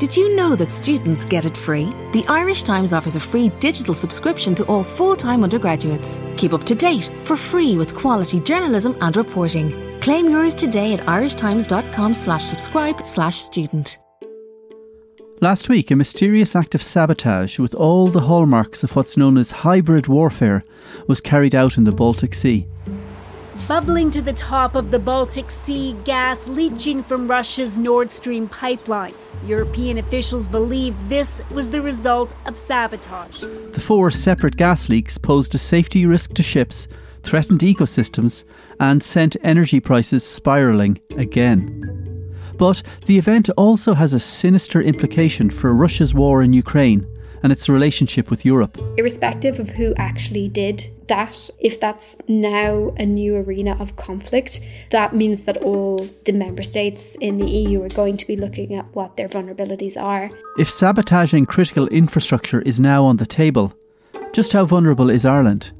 Did you know that students get it free? The Irish Times offers a free digital subscription to all full time undergraduates. Keep up to date for free with quality journalism and reporting. Claim yours today at irishtimes.com slash subscribe slash student. Last week, a mysterious act of sabotage with all the hallmarks of what's known as hybrid warfare was carried out in the Baltic Sea. Bubbling to the top of the Baltic Sea, gas leaching from Russia's Nord Stream pipelines. European officials believe this was the result of sabotage. The four separate gas leaks posed a safety risk to ships, threatened ecosystems, and sent energy prices spiralling again. But the event also has a sinister implication for Russia's war in Ukraine and its relationship with Europe. irrespective of who actually did that, if that's now a new arena of conflict, that means that all the member states in the EU are going to be looking at what their vulnerabilities are. If sabotaging critical infrastructure is now on the table, just how vulnerable is Ireland?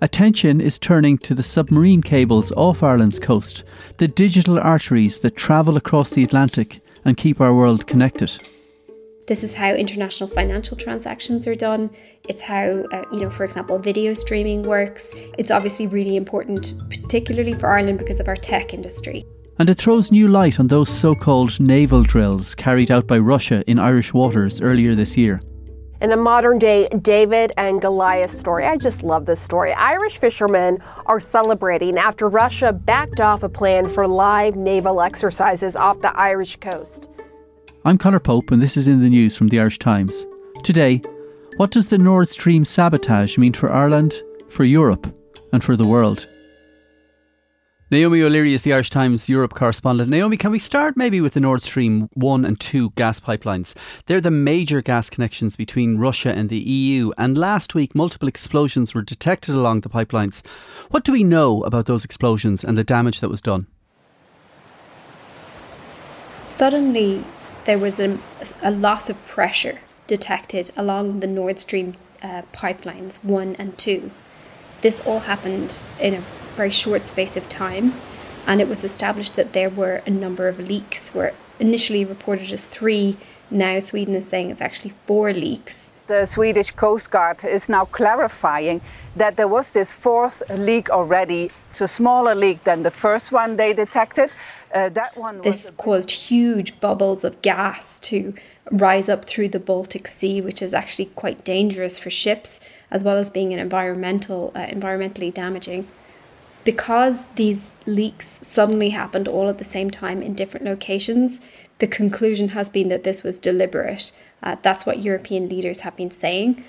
Attention is turning to the submarine cables off Ireland's coast, the digital arteries that travel across the Atlantic and keep our world connected. This is how international financial transactions are done. It's how, uh, you know, for example, video streaming works. It's obviously really important, particularly for Ireland because of our tech industry. And it throws new light on those so called naval drills carried out by Russia in Irish waters earlier this year. In a modern day David and Goliath story, I just love this story. Irish fishermen are celebrating after Russia backed off a plan for live naval exercises off the Irish coast. I'm Conor Pope, and this is in the news from the Irish Times. Today, what does the Nord Stream sabotage mean for Ireland, for Europe, and for the world? Naomi O'Leary is the Irish Times Europe correspondent. Naomi, can we start maybe with the Nord Stream 1 and 2 gas pipelines? They're the major gas connections between Russia and the EU, and last week multiple explosions were detected along the pipelines. What do we know about those explosions and the damage that was done? Suddenly, there was a, a loss of pressure detected along the Nord Stream uh, pipelines 1 and 2. This all happened in a very short space of time, and it was established that there were a number of leaks, were initially reported as three. Now, Sweden is saying it's actually four leaks. The Swedish Coast Guard is now clarifying that there was this fourth leak already. It's a smaller leak than the first one they detected. Uh, that one was This caused huge bubbles of gas to rise up through the Baltic Sea, which is actually quite dangerous for ships, as well as being an environmental uh, environmentally damaging. Because these leaks suddenly happened all at the same time in different locations, the conclusion has been that this was deliberate. Uh, that's what European leaders have been saying.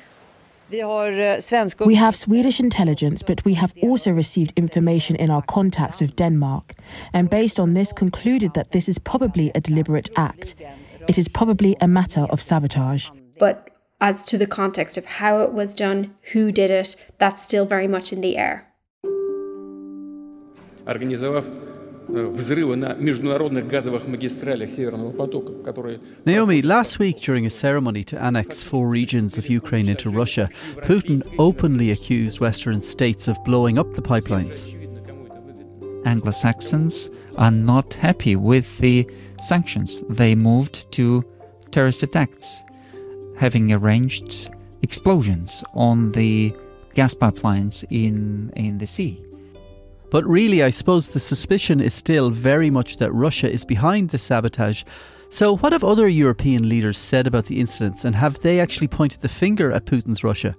We have Swedish intelligence, but we have also received information in our contacts with Denmark, and based on this, concluded that this is probably a deliberate act. It is probably a matter of sabotage. But as to the context of how it was done, who did it, that's still very much in the air. организовав Naomi, last week during a ceremony to annex four regions of Ukraine into Russia, Putin openly accused Western states of blowing up the pipelines. Anglo Saxons are not happy with the sanctions. They moved to terrorist attacks, having arranged explosions on the gas pipelines in, in the sea. But really, I suppose the suspicion is still very much that Russia is behind the sabotage. So, what have other European leaders said about the incidents, and have they actually pointed the finger at Putin's Russia?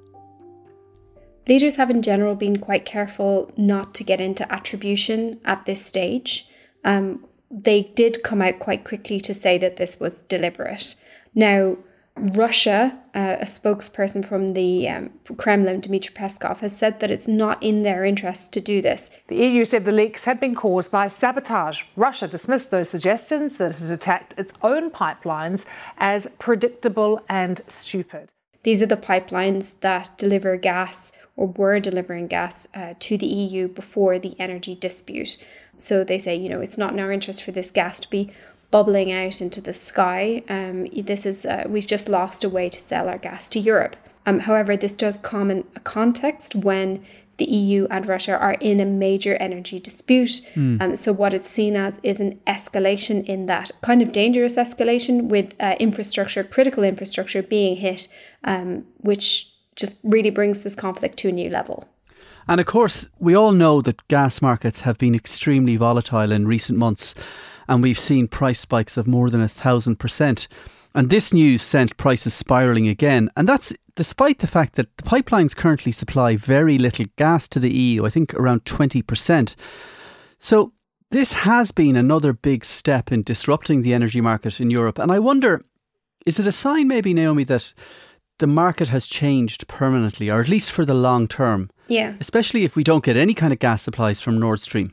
Leaders have in general been quite careful not to get into attribution at this stage. Um, they did come out quite quickly to say that this was deliberate. Now, Russia, uh, a spokesperson from the um, Kremlin, Dmitry Peskov, has said that it's not in their interest to do this. The EU said the leaks had been caused by sabotage. Russia dismissed those suggestions that it had attacked its own pipelines as predictable and stupid. These are the pipelines that deliver gas or were delivering gas uh, to the EU before the energy dispute. So they say, you know, it's not in our interest for this gas to be bubbling out into the sky. Um, this is uh, we've just lost a way to sell our gas to Europe. Um, however, this does come in a context when the EU and Russia are in a major energy dispute. Mm. Um, so, what it's seen as is an escalation in that kind of dangerous escalation with uh, infrastructure, critical infrastructure being hit, um, which just really brings this conflict to a new level. And of course, we all know that gas markets have been extremely volatile in recent months, and we've seen price spikes of more than a thousand percent. And this news sent prices spiralling again, and that's despite the fact that the pipelines currently supply very little gas to the EU, I think around 20%. So, this has been another big step in disrupting the energy market in Europe. And I wonder, is it a sign, maybe, Naomi, that the market has changed permanently, or at least for the long term. Yeah. Especially if we don't get any kind of gas supplies from Nord Stream.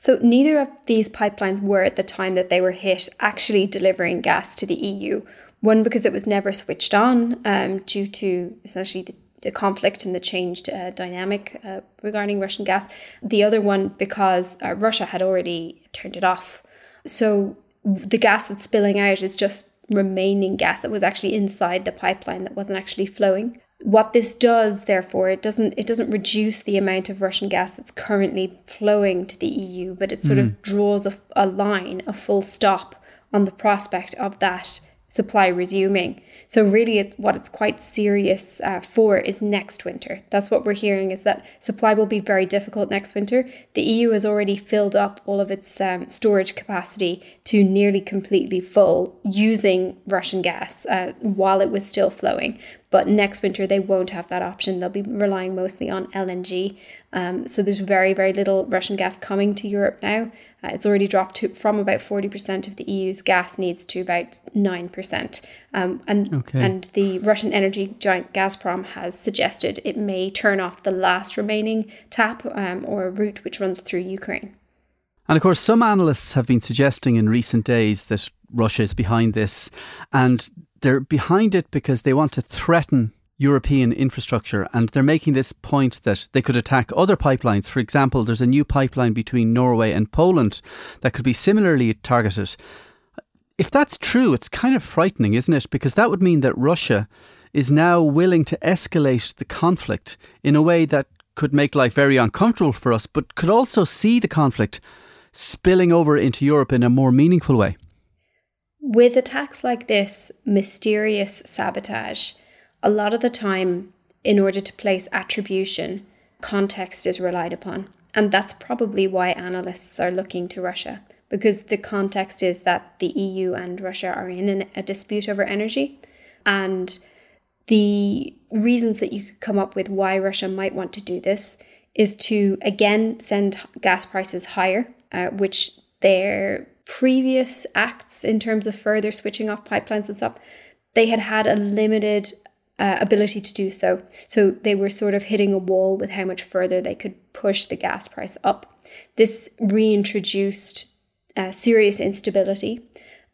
So, neither of these pipelines were at the time that they were hit actually delivering gas to the EU. One, because it was never switched on um, due to essentially the, the, conflict and the changed uh, dynamic uh, regarding Russian gas. The other one, because uh, Russia had already turned it off. So, the gas that's spilling out is just remaining gas that was actually inside the pipeline that wasn't actually flowing. What this does, therefore, it doesn't it doesn't reduce the amount of Russian gas that's currently flowing to the EU, but it sort mm. of draws a, a line, a full stop on the prospect of that supply resuming. So really, it, what it's quite serious uh, for is next winter. That's what we're hearing is that supply will be very difficult next winter. The EU has already filled up all of its um, storage capacity to nearly completely full using Russian gas uh, while it was still flowing. But next winter, they won't have that option. They'll be relying mostly on LNG. Um, so there's very, very little Russian gas coming to Europe now. Uh, it's already dropped to, from about 40% of the EU's gas needs to about 9%. Um, and, okay. and the Russian energy giant Gazprom has suggested it may turn off the last remaining tap um, or route which runs through Ukraine. And of course, some analysts have been suggesting in recent days that Russia is behind this. And they're behind it because they want to threaten European infrastructure. And they're making this point that they could attack other pipelines. For example, there's a new pipeline between Norway and Poland that could be similarly targeted. If that's true, it's kind of frightening, isn't it? Because that would mean that Russia is now willing to escalate the conflict in a way that could make life very uncomfortable for us, but could also see the conflict spilling over into Europe in a more meaningful way. With attacks like this, mysterious sabotage, a lot of the time, in order to place attribution, context is relied upon. And that's probably why analysts are looking to Russia, because the context is that the EU and Russia are in an, a dispute over energy. And the reasons that you could come up with why Russia might want to do this is to again send gas prices higher, uh, which their previous acts in terms of further switching off pipelines and stuff, they had had a limited uh, ability to do so. So they were sort of hitting a wall with how much further they could push the gas price up. This reintroduced uh, serious instability.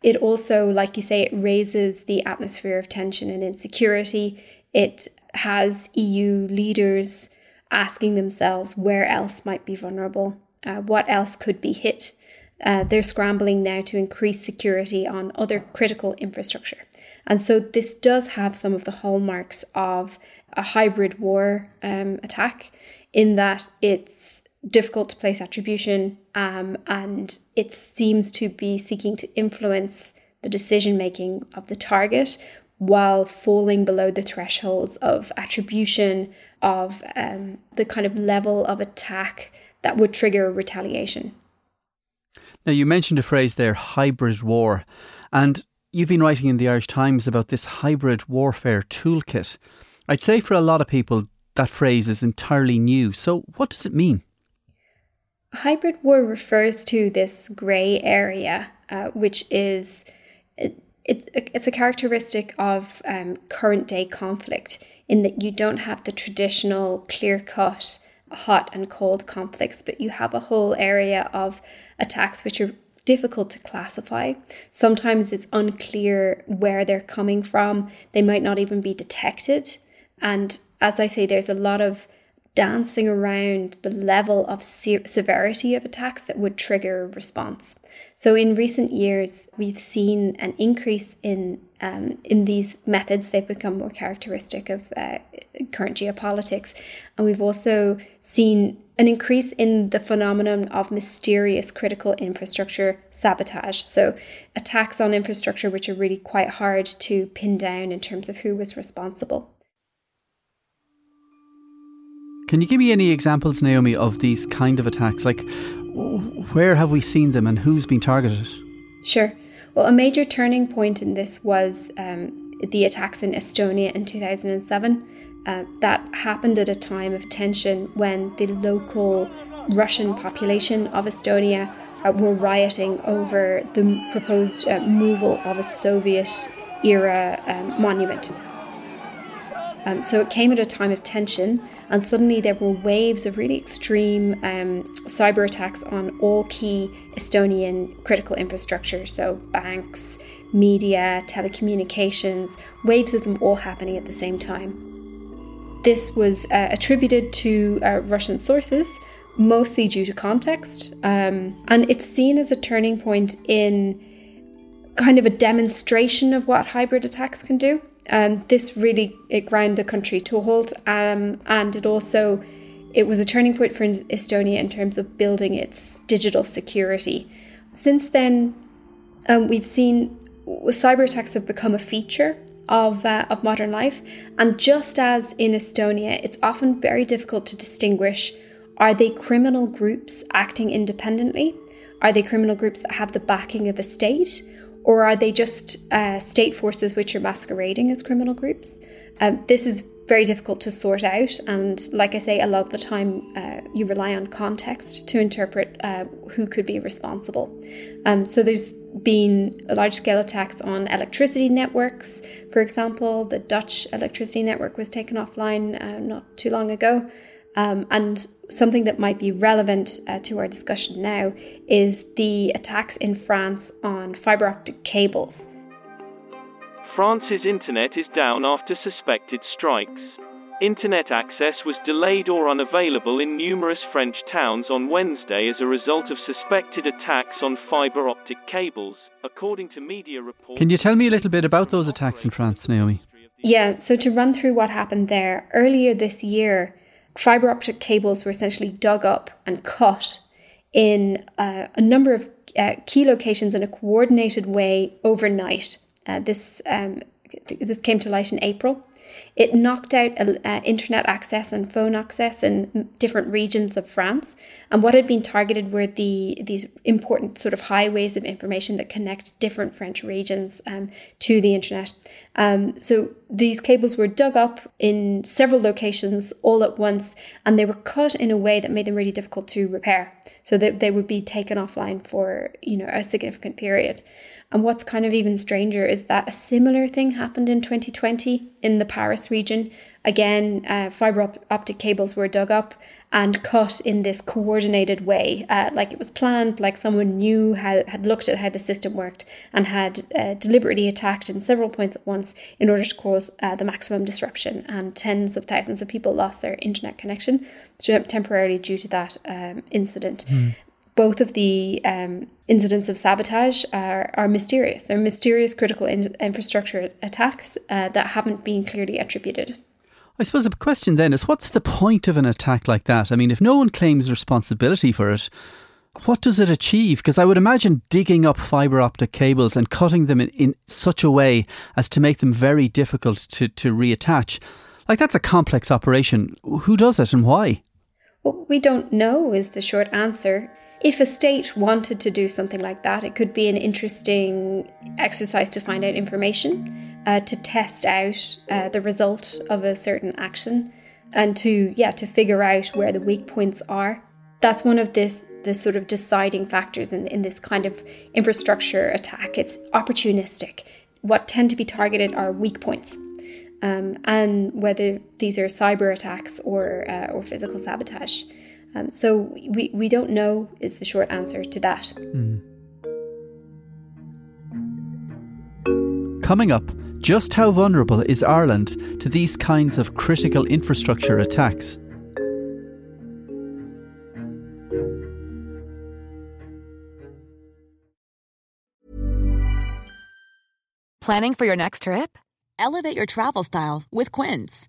It also, like you say, it raises the atmosphere of tension and insecurity. It has EU leaders asking themselves where else might be vulnerable, uh, what else could be hit. Uh, they're scrambling now to increase security on other critical infrastructure. And so this does have some of the hallmarks of a hybrid war um, attack in that it's difficult to place attribution um, and it seems to be seeking to influence the decision making of the target while falling below the thresholds of attribution of um, the kind of level of attack that would trigger retaliation. Now, you mentioned a phrase there, hybrid war. And you've been writing in the Irish Times about this hybrid warfare toolkit. I'd say for a lot of people, that phrase is entirely new. So, what does it mean? Hybrid war refers to this grey area, uh, which is it, it, it's a characteristic of um, current day conflict in that you don't have the traditional clear cut hot and cold conflicts, but you have a whole area of attacks which are difficult to classify. Sometimes it's unclear where they're coming from. They might not even be detected. And as I say, there's a lot of dancing around the level of se- severity of attacks that would trigger a response. So in recent years, we've seen an increase in um, in these methods. They've become more characteristic of uh, current geopolitics, and we've also seen an increase in the phenomenon of mysterious critical infrastructure sabotage. So attacks on infrastructure, which are really quite hard to pin down in terms of who was responsible. Can you give me any examples, Naomi, of these kind of attacks? Like, where have we seen them and who's been targeted? Sure. Well, a major turning point in this was um, the attacks in Estonia in 2007. Uh, that happened at a time of tension when the local Russian population of Estonia uh, were rioting over the proposed uh, removal of a Soviet era um, monument. Um, so it came at a time of tension, and suddenly there were waves of really extreme um, cyber attacks on all key Estonian critical infrastructure. So banks, media, telecommunications, waves of them all happening at the same time. This was uh, attributed to uh, Russian sources, mostly due to context, um, and it's seen as a turning point in kind of a demonstration of what hybrid attacks can do. Um, this really it ground the country to a halt, um, and it also it was a turning point for Estonia in terms of building its digital security. Since then, um, we've seen cyber attacks have become a feature of uh, of modern life, and just as in Estonia, it's often very difficult to distinguish: are they criminal groups acting independently? Are they criminal groups that have the backing of a state? Or are they just uh, state forces which are masquerading as criminal groups? Um, this is very difficult to sort out, and like I say, a lot of the time uh, you rely on context to interpret uh, who could be responsible. Um, so there's been large scale attacks on electricity networks. For example, the Dutch electricity network was taken offline uh, not too long ago. Um, and something that might be relevant uh, to our discussion now is the attacks in France on fibre optic cables. France's internet is down after suspected strikes. Internet access was delayed or unavailable in numerous French towns on Wednesday as a result of suspected attacks on fibre optic cables, according to media reports. Can you tell me a little bit about those attacks in France, Naomi? Yeah, so to run through what happened there, earlier this year, fiber optic cables were essentially dug up and cut in uh, a number of uh, key locations in a coordinated way overnight. Uh, this um, th- this came to light in April. It knocked out uh, internet access and phone access in different regions of France. And what had been targeted were the these important sort of highways of information that connect different French regions um, to the internet. Um, so these cables were dug up in several locations all at once, and they were cut in a way that made them really difficult to repair. So that they would be taken offline for you know a significant period. And what's kind of even stranger is that a similar thing happened in 2020 in the Paris region. Again, uh, fiber op- optic cables were dug up and cut in this coordinated way, uh, like it was planned, like someone knew how had looked at how the system worked and had uh, deliberately attacked in several points at once in order to cause uh, the maximum disruption. And tens of thousands of people lost their internet connection temporarily due to that um, incident. Mm both of the um, incidents of sabotage are, are mysterious. They're mysterious critical in- infrastructure attacks uh, that haven't been clearly attributed. I suppose the question then is what's the point of an attack like that? I mean, if no one claims responsibility for it, what does it achieve? Because I would imagine digging up fibre optic cables and cutting them in, in such a way as to make them very difficult to, to reattach. Like, that's a complex operation. Who does it and why? What we don't know is the short answer. If a state wanted to do something like that, it could be an interesting exercise to find out information, uh, to test out uh, the result of a certain action, and to yeah to figure out where the weak points are. That's one of this the sort of deciding factors in, in this kind of infrastructure attack. It's opportunistic. What tend to be targeted are weak points. Um, and whether these are cyber attacks or uh, or physical sabotage. Um, so we, we don't know is the short answer to that. Mm. Coming up, just how vulnerable is Ireland to these kinds of critical infrastructure attacks? Planning for your next trip? Elevate your travel style with Quince.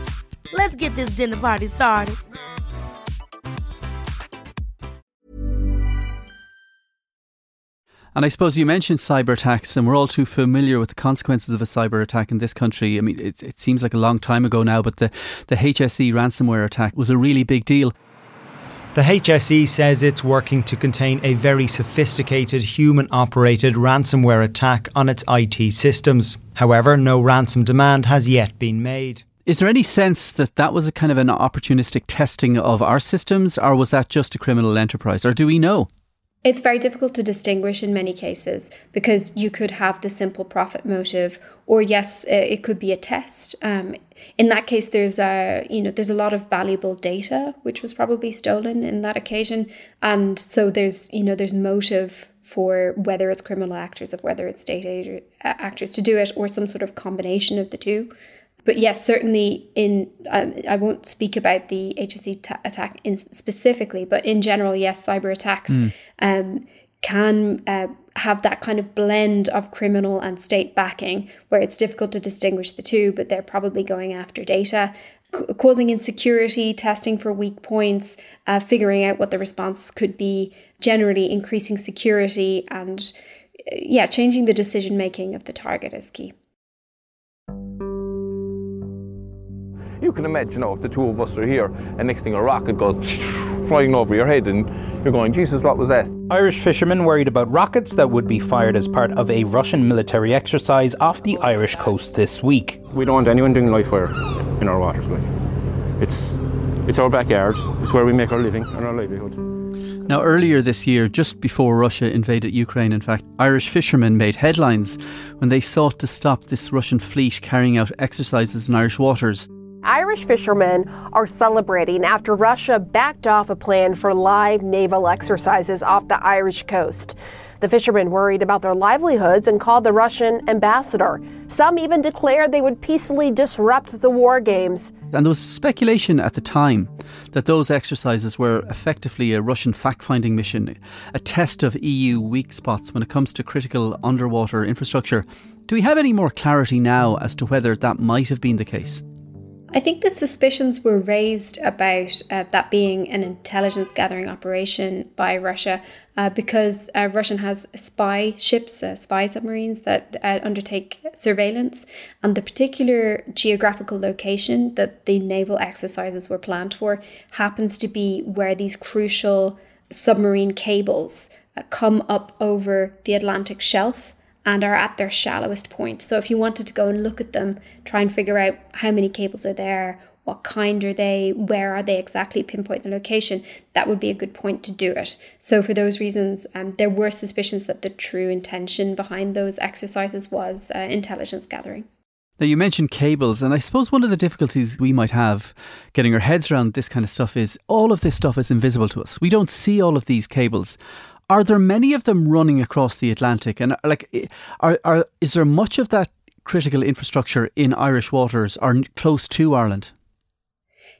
Let's get this dinner party started. And I suppose you mentioned cyber attacks, and we're all too familiar with the consequences of a cyber attack in this country. I mean, it, it seems like a long time ago now, but the, the HSE ransomware attack was a really big deal. The HSE says it's working to contain a very sophisticated human operated ransomware attack on its IT systems. However, no ransom demand has yet been made. Is there any sense that that was a kind of an opportunistic testing of our systems, or was that just a criminal enterprise, or do we know? It's very difficult to distinguish in many cases because you could have the simple profit motive, or yes, it could be a test. Um, in that case, there's a you know there's a lot of valuable data which was probably stolen in that occasion, and so there's you know there's motive for whether it's criminal actors of whether it's state actors to do it or some sort of combination of the two but yes, certainly in um, I won't speak about the HSE attack in specifically, but in general, yes, cyber attacks mm. um, can uh, have that kind of blend of criminal and state backing, where it's difficult to distinguish the two, but they're probably going after data. Causing insecurity, testing for weak points, uh, figuring out what the response could be, generally increasing security, and uh, yeah, changing the decision making of the target is key. You can imagine, you know, if the two of us are here and next thing a rocket goes flying over your head and you're going, Jesus, what was that? Irish fishermen worried about rockets that would be fired as part of a Russian military exercise off the Irish coast this week. We don't want anyone doing live fire in our waters. Like, it's it's our backyard. It's where we make our living and our livelihood. Now, earlier this year, just before Russia invaded Ukraine, in fact, Irish fishermen made headlines when they sought to stop this Russian fleet carrying out exercises in Irish waters. Irish fishermen are celebrating after Russia backed off a plan for live naval exercises off the Irish coast. The fishermen worried about their livelihoods and called the Russian ambassador. Some even declared they would peacefully disrupt the war games. And there was speculation at the time that those exercises were effectively a Russian fact finding mission, a test of EU weak spots when it comes to critical underwater infrastructure. Do we have any more clarity now as to whether that might have been the case? I think the suspicions were raised about uh, that being an intelligence gathering operation by Russia uh, because uh, Russia has spy ships, uh, spy submarines that uh, undertake surveillance, and the particular geographical location that the naval exercises were planned for happens to be where these crucial submarine cables uh, come up over the Atlantic shelf and are at their shallowest point. So if you wanted to go and look at them, try and figure out how many cables are there what kind are they, where are they exactly, pinpoint the location, that would be a good point to do it. So, for those reasons, um, there were suspicions that the true intention behind those exercises was uh, intelligence gathering. Now, you mentioned cables, and I suppose one of the difficulties we might have getting our heads around this kind of stuff is all of this stuff is invisible to us. We don't see all of these cables. Are there many of them running across the Atlantic? And like, are, are is there much of that critical infrastructure in Irish waters or close to Ireland?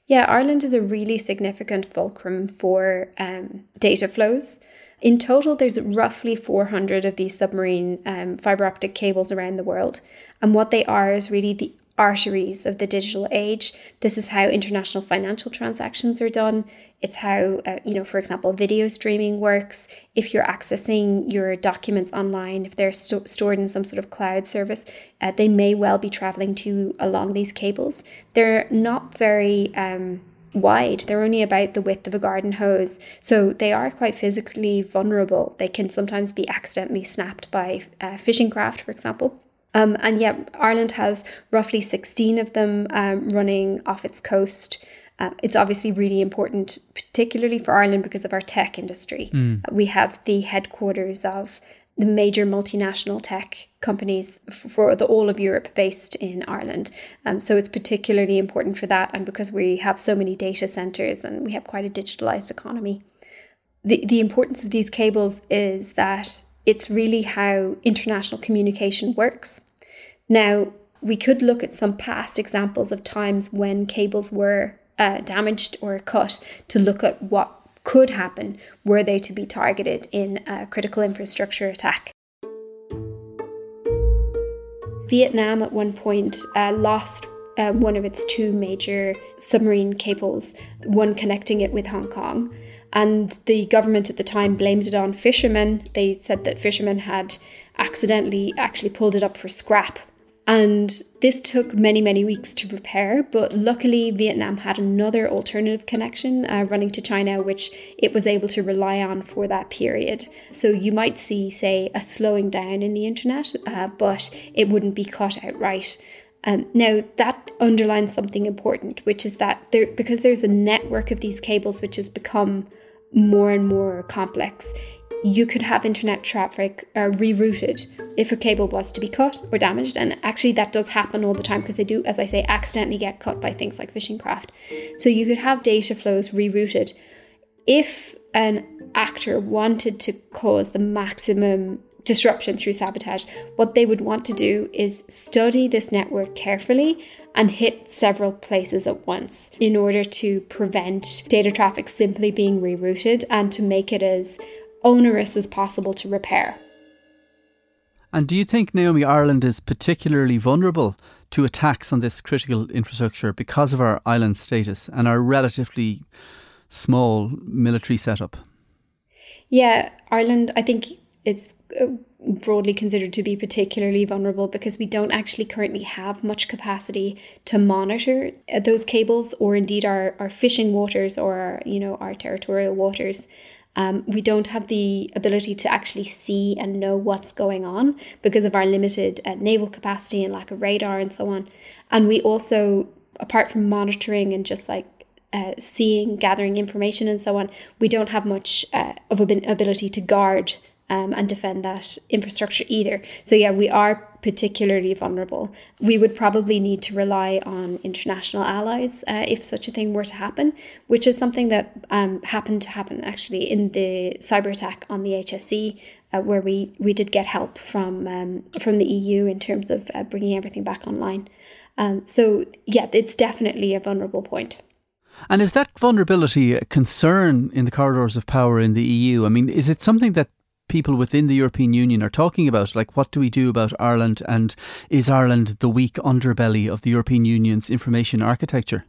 Yeah, Ireland is a really significant fulcrum for um, data flows. In total, there's roughly 400 of these submarine um, fiber optic cables around the world. And what they are is really the arteries of the digital age. This is how international financial transactions are done. It's how, uh, you know, for example, video streaming works. If you're accessing your documents online, if they're sto- stored in some sort of cloud service, uh, they may well be traveling to along these cables. They're not very um, wide. They're only about the width of a garden hose. So they are quite physically vulnerable. They can sometimes be accidentally snapped by uh, fishing craft, for example. Um, and yet, Ireland has roughly 16 of them um, running off its coast. Uh, it's obviously really important, particularly for Ireland because of our tech industry. Mm. we have the headquarters of the major multinational tech companies for the all of Europe based in Ireland. Um, so it's particularly important for that, and because we have so many data centers and we have quite a digitalized economy. The, the importance of these cables is that it's really how international communication works. Now, we could look at some past examples of times when cables were uh, damaged or cut to look at what could happen were they to be targeted in a critical infrastructure attack. Vietnam at one point uh, lost uh, one of its two major submarine cables, one connecting it with Hong Kong. And the government at the time blamed it on fishermen. They said that fishermen had accidentally actually pulled it up for scrap and this took many, many weeks to repair, but luckily, Vietnam had another alternative connection uh, running to China, which it was able to rely on for that period. So you might see, say, a slowing down in the internet, uh, but it wouldn't be cut outright. Um, now that underlines something important, which is that there, because there's a network of these cables which has become more and more complex, you could have internet traffic uh, rerouted if a cable was to be cut or damaged. And actually, that does happen all the time because they do, as I say, accidentally get cut by things like fishing craft. So you could have data flows rerouted. If an actor wanted to cause the maximum disruption through sabotage, what they would want to do is study this network carefully and hit several places at once in order to prevent data traffic simply being rerouted and to make it as onerous as possible to repair. And do you think, Naomi, Ireland is particularly vulnerable to attacks on this critical infrastructure because of our island status and our relatively small military setup? Yeah, Ireland, I think, is uh, broadly considered to be particularly vulnerable because we don't actually currently have much capacity to monitor uh, those cables or indeed our, our fishing waters or our, you know our territorial waters um, we don't have the ability to actually see and know what's going on because of our limited uh, naval capacity and lack of radar and so on. And we also, apart from monitoring and just like uh, seeing, gathering information and so on, we don't have much uh, of an ability to guard um, and defend that infrastructure either. So, yeah, we are particularly vulnerable. We would probably need to rely on international allies uh, if such a thing were to happen, which is something that um, happened to happen actually in the cyber attack on the HSE. Uh, where we, we did get help from um, from the EU in terms of uh, bringing everything back online. Um, so yeah, it's definitely a vulnerable point. And is that vulnerability a concern in the corridors of power in the EU? I mean, is it something that people within the European Union are talking about. Like, what do we do about Ireland? And is Ireland the weak underbelly of the European Union's information architecture?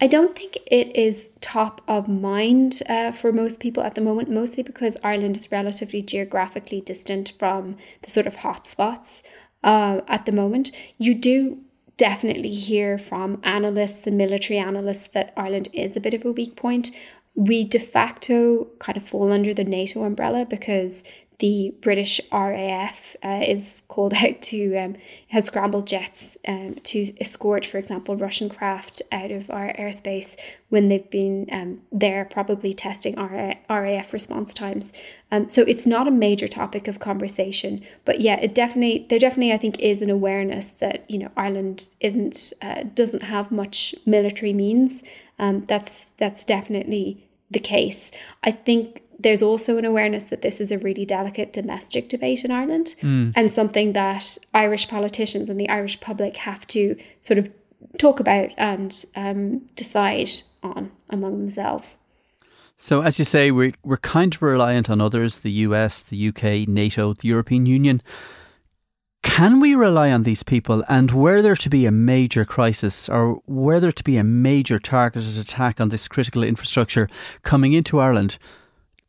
I don't think it is top of mind uh, for most people at the moment, mostly because Ireland is relatively geographically distant from the sort of hotspots uh, at the moment. You do definitely hear from analysts and military analysts that Ireland is a bit of a weak point we de facto kind of fall under the NATO umbrella because the British RAF uh, is called out to um, has scrambled jets um, to escort, for example, Russian craft out of our airspace when they've been um, there, probably testing RAF response times. Um, so it's not a major topic of conversation, but yeah, it definitely there definitely I think is an awareness that you know Ireland isn't uh, doesn't have much military means. Um, that's that's definitely the case. I think there's also an awareness that this is a really delicate domestic debate in Ireland mm. and something that Irish politicians and the Irish public have to sort of talk about and um, decide on among themselves. So, as you say, we're, we're kind of reliant on others the US, the UK, NATO, the European Union. Can we rely on these people? And were there to be a major crisis or were there to be a major targeted attack on this critical infrastructure coming into Ireland,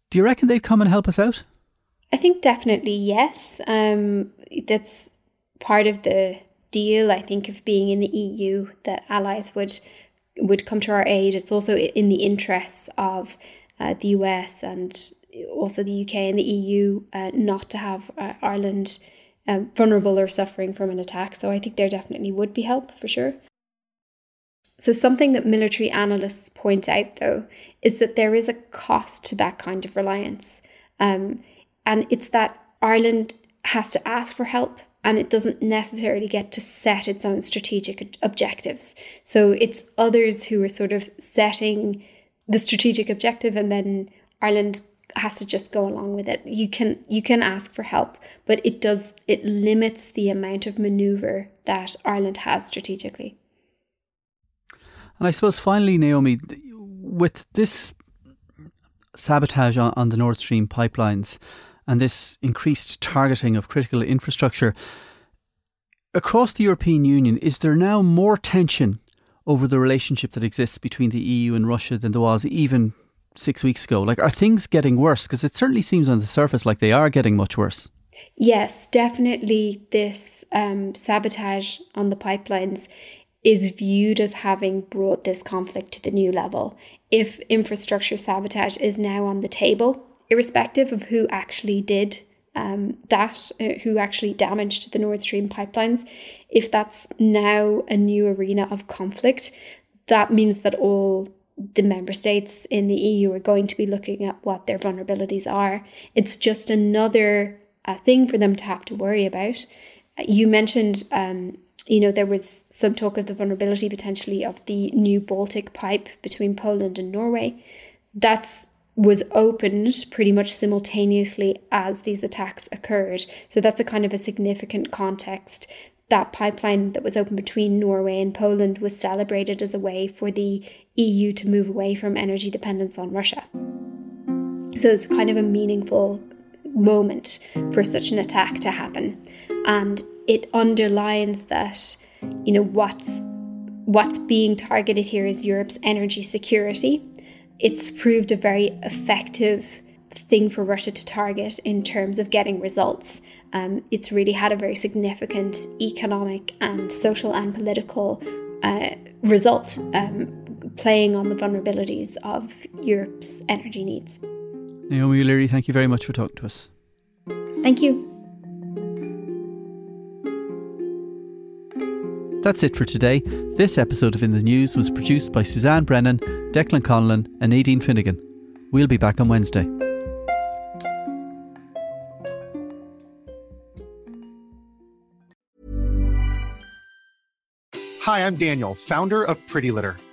do you reckon they'd come and help us out? I think definitely yes. Um, that's part of the deal. I think of being in the EU that allies would would come to our aid. It's also in the interests of uh, the US and also the UK and the EU uh, not to have uh, Ireland um, vulnerable or suffering from an attack. So I think there definitely would be help for sure. So, something that military analysts point out, though, is that there is a cost to that kind of reliance. Um, and it's that Ireland has to ask for help and it doesn't necessarily get to set its own strategic objectives. So, it's others who are sort of setting the strategic objective and then Ireland has to just go along with it. You can you can ask for help, but it does it limits the amount of maneuver that Ireland has strategically. And I suppose finally, Naomi, with this sabotage on, on the Nord Stream pipelines and this increased targeting of critical infrastructure across the European Union, is there now more tension over the relationship that exists between the EU and Russia than there was even six weeks ago? Like, are things getting worse? Because it certainly seems on the surface like they are getting much worse. Yes, definitely. This um, sabotage on the pipelines is viewed as having brought this conflict to the new level. If infrastructure sabotage is now on the table, irrespective of who actually did um, that, uh, who actually damaged the Nord Stream pipelines, if that's now a new arena of conflict, that means that all the member states in the EU are going to be looking at what their vulnerabilities are. It's just another uh, thing for them to have to worry about. You mentioned um, you know, there was some talk of the vulnerability potentially of the new Baltic pipe between Poland and Norway. That's was opened pretty much simultaneously as these attacks occurred. So that's a kind of a significant context. That pipeline that was opened between Norway and Poland was celebrated as a way for the EU to move away from energy dependence on Russia. So it's kind of a meaningful moment for such an attack to happen. And it underlines that, you know, what's what's being targeted here is Europe's energy security. It's proved a very effective thing for Russia to target in terms of getting results. Um, it's really had a very significant economic and social and political uh, result, um, playing on the vulnerabilities of Europe's energy needs. Naomi O'Leary, thank you very much for talking to us. Thank you. That's it for today. This episode of In the News was produced by Suzanne Brennan, Declan Conlon, and Nadine Finnegan. We'll be back on Wednesday. Hi, I'm Daniel, founder of Pretty Litter.